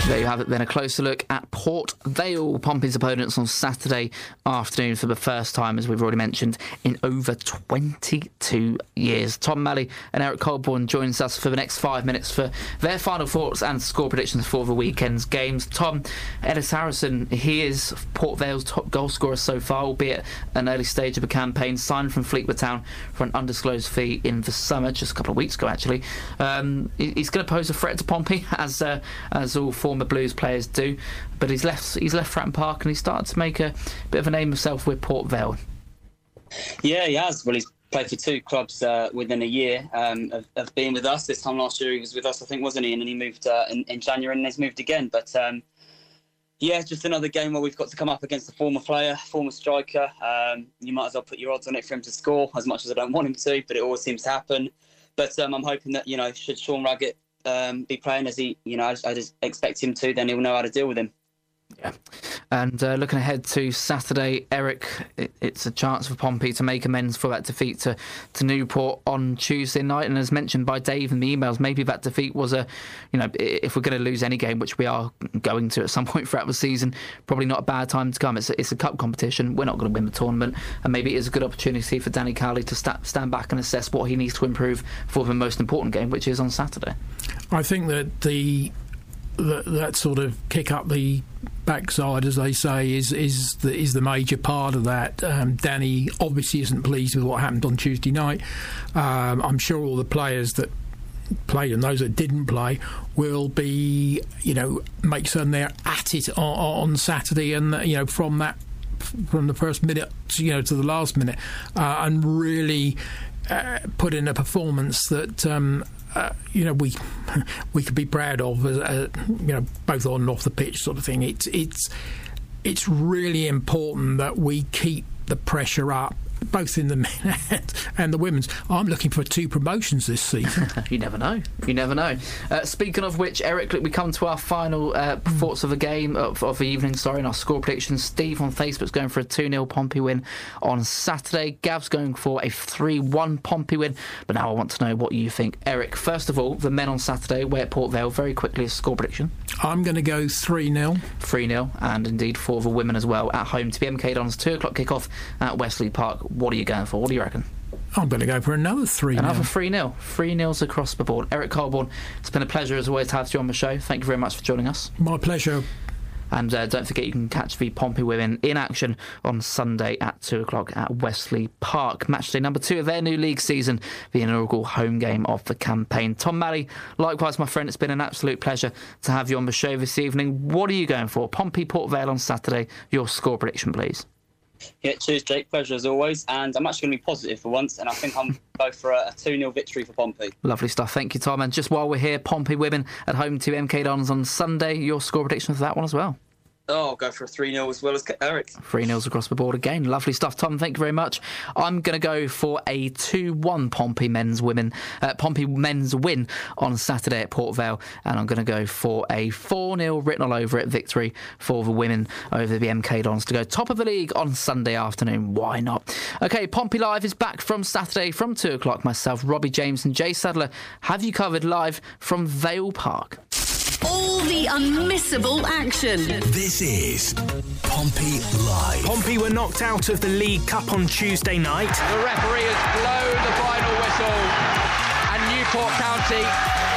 There you have it then, a closer look at Port Vale, Pompey's opponents on Saturday afternoon for the first time, as we've already mentioned, in over 22 years. Tom Malley and Eric Coleborn joins us for the next five minutes for their final thoughts and score predictions for the weekend's games. Tom, Ellis Harrison, he is Port Vale's top goal scorer so far, albeit an early stage of a campaign, signed from Fleetwood Town for an undisclosed fee in the summer, just a couple of weeks ago actually. Um, he's going to pose a threat to Pompey, [laughs] as, uh, as all former The blues players do, but he's left, he's left Fratton Park and he's started to make a bit of a name himself with Port Vale. Yeah, he has. Well, he's played for two clubs uh, within a year um, of, of, being with us. This time last year he was with us, I think, wasn't he? And then he moved uh, in, in, January and he's moved again. But um, yeah, just another game where we've got to come up against a former player, former striker. Um, you might as well put your odds on it for him to score, as much as I don't want him to, but it always seems to happen. But um, I'm hoping that you know, should Sean Raggett um, be playing as he, you know, I, I just expect him to, then he'll know how to deal with him. Yeah. And uh, looking ahead to Saturday, Eric, it, it's a chance for Pompey to make amends for that defeat to, to Newport on Tuesday night. And as mentioned by Dave in the emails, maybe that defeat was a, you know, if we're going to lose any game, which we are going to at some [laughs] point throughout the season, probably not a bad time to come. It's a, it's a cup competition. We're not going to win the tournament. And maybe it is a good opportunity for Danny Cowley to sta- stand back and assess what he needs to improve for the most important game, which is on Saturday. I think that the that, that sort of kick up the backside, as they say, is is the, is the major part of that. Um, Danny obviously isn't pleased with what happened on Tuesday night. Um, I'm sure all the players that played and those that didn't play will be, you know, make certain they're at it on, on Saturday, and you know from that from the first minute, you know, to the last minute, uh, and really. Uh, put in a performance that um, uh, you know we [laughs] we could be proud of, uh, you know, both on and off the pitch, sort of thing. It's it's it's really important that we keep the pressure up both in the [laughs] men and the women's. I'm looking for two promotions this season. [laughs] you never know. You never know. Uh, speaking of which, Eric, we come to our final uh, thoughts of the game of, of, the evening. Sorry, and our score predictions. Steve on Facebook's going for a 2 0 Pompey win on Saturday. Gav's going for a 3 1 Pompey win. But now I want to know what you think. Eric, first of all, the men on Saturday, way at Port Vale, very quickly, a score prediction. I'm going to go 3 0. 3 0, and indeed for the women as well at home to be MK Dons 2 o'clock kickoff at Westleigh Park. What are you going for? What do you reckon? I'm going to go for another 3 Another 3 0. 3 nils across the board. Eric Coleborn, it's been a pleasure as always to have you on the show. Thank you very much for joining us. My pleasure. And uh, don't forget, you can catch the Pompey women in action on Sunday at 2 o'clock at Westleigh Park. Matchday number two of their new league season, the inaugural home game of the campaign. Tom Malley, likewise, my friend, it's been an absolute pleasure to have you on the show this evening. What are you going for? Pompey Port Vale on Saturday. Your score prediction, please. Yeah, cheers, Jake. Pleasure as always. And I'm actually going to be positive for once, and I think I'm [laughs] go for a 2 0 victory for Pompey. Lovely stuff. Thank you, Tom. And just while we're here, Pompey women at home to MK Dons on Sunday. Your score prediction for that one as well. Oh, I'll go for a 3 0 as well as Eric. 3 0 across the board again. Lovely stuff, Tom. Thank you very much. I'm going to go for a 2 1 Pompey men's women, uh, Pompey men's win on Saturday at Port Vale. And I'm going to go for a 4 0 written all over it victory for the women over the MK Dons to go top of the league on Sunday afternoon. Why not? Okay, Pompey Live is back from Saturday from 2 o'clock. Myself, Robbie James, and Jay Sadler have you covered live from Vale Park. All the unmissable action. This is Pompey Live. Pompey were knocked out of the League Cup on Tuesday night. The referee has blown the final whistle, and Newport County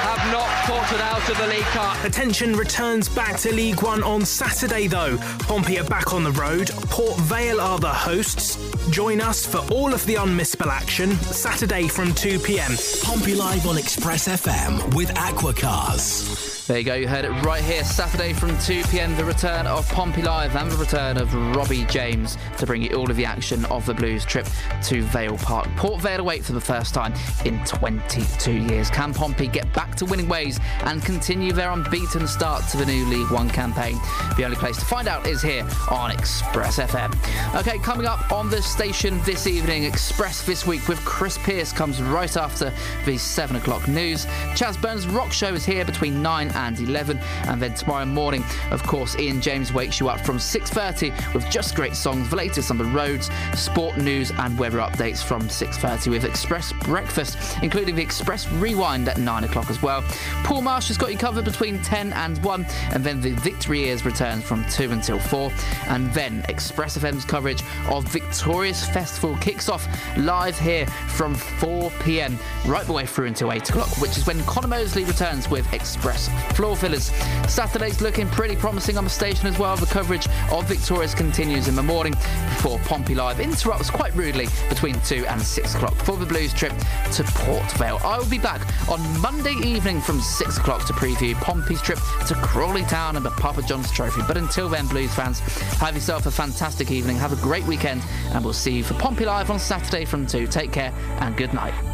have not faltered out of the League Cup. Attention returns back to League One on Saturday, though. Pompey are back on the road. Port Vale are the hosts. Join us for all of the unmissable action Saturday from 2 pm. Pompey Live on Express FM with Aquacars. There you go, you heard it right here. Saturday from 2 pm, the return of Pompey Live and the return of Robbie James to bring you all of the action of the Blues trip to Vale Park. Port Vale await for the first time in 22 years. Can Pompey get back to winning ways and continue their unbeaten start to the new League One campaign? The only place to find out is here on Express FM. Okay, coming up on the station this evening, Express this week with Chris Pierce comes right after the 7 o'clock news. Chaz Burns' Rock Show is here between 9 and 11. And then tomorrow morning, of course, Ian James wakes you up from 6.30 with just great songs, the latest on the roads, sport news and weather updates from 6.30 with Express Breakfast, including the Express Rewind at 9 o'clock as well. Paul Marsh has got you covered between 10 and 1, and then the Victory Ears returns from 2 until 4. And then Express FM's coverage of Victorious Festival kicks off live here from 4 pm, right the way through until 8 o'clock, which is when Conor Mosley returns with Express floor fillers. Saturday's looking pretty promising on the station as well. The coverage of Victorious continues in the morning before Pompey Live interrupts quite rudely between 2 and 6 o'clock for the Blues trip to Port Vale. I will be back on Monday evening from 6 o'clock to preview Pompey's trip to Crawley Town and the Papa John's Trophy. But until then, Blues fans, have yourself a fantastic evening. Have a great weekend, and we'll see you for Pompey Live on Saturday from 2. Take care and good night.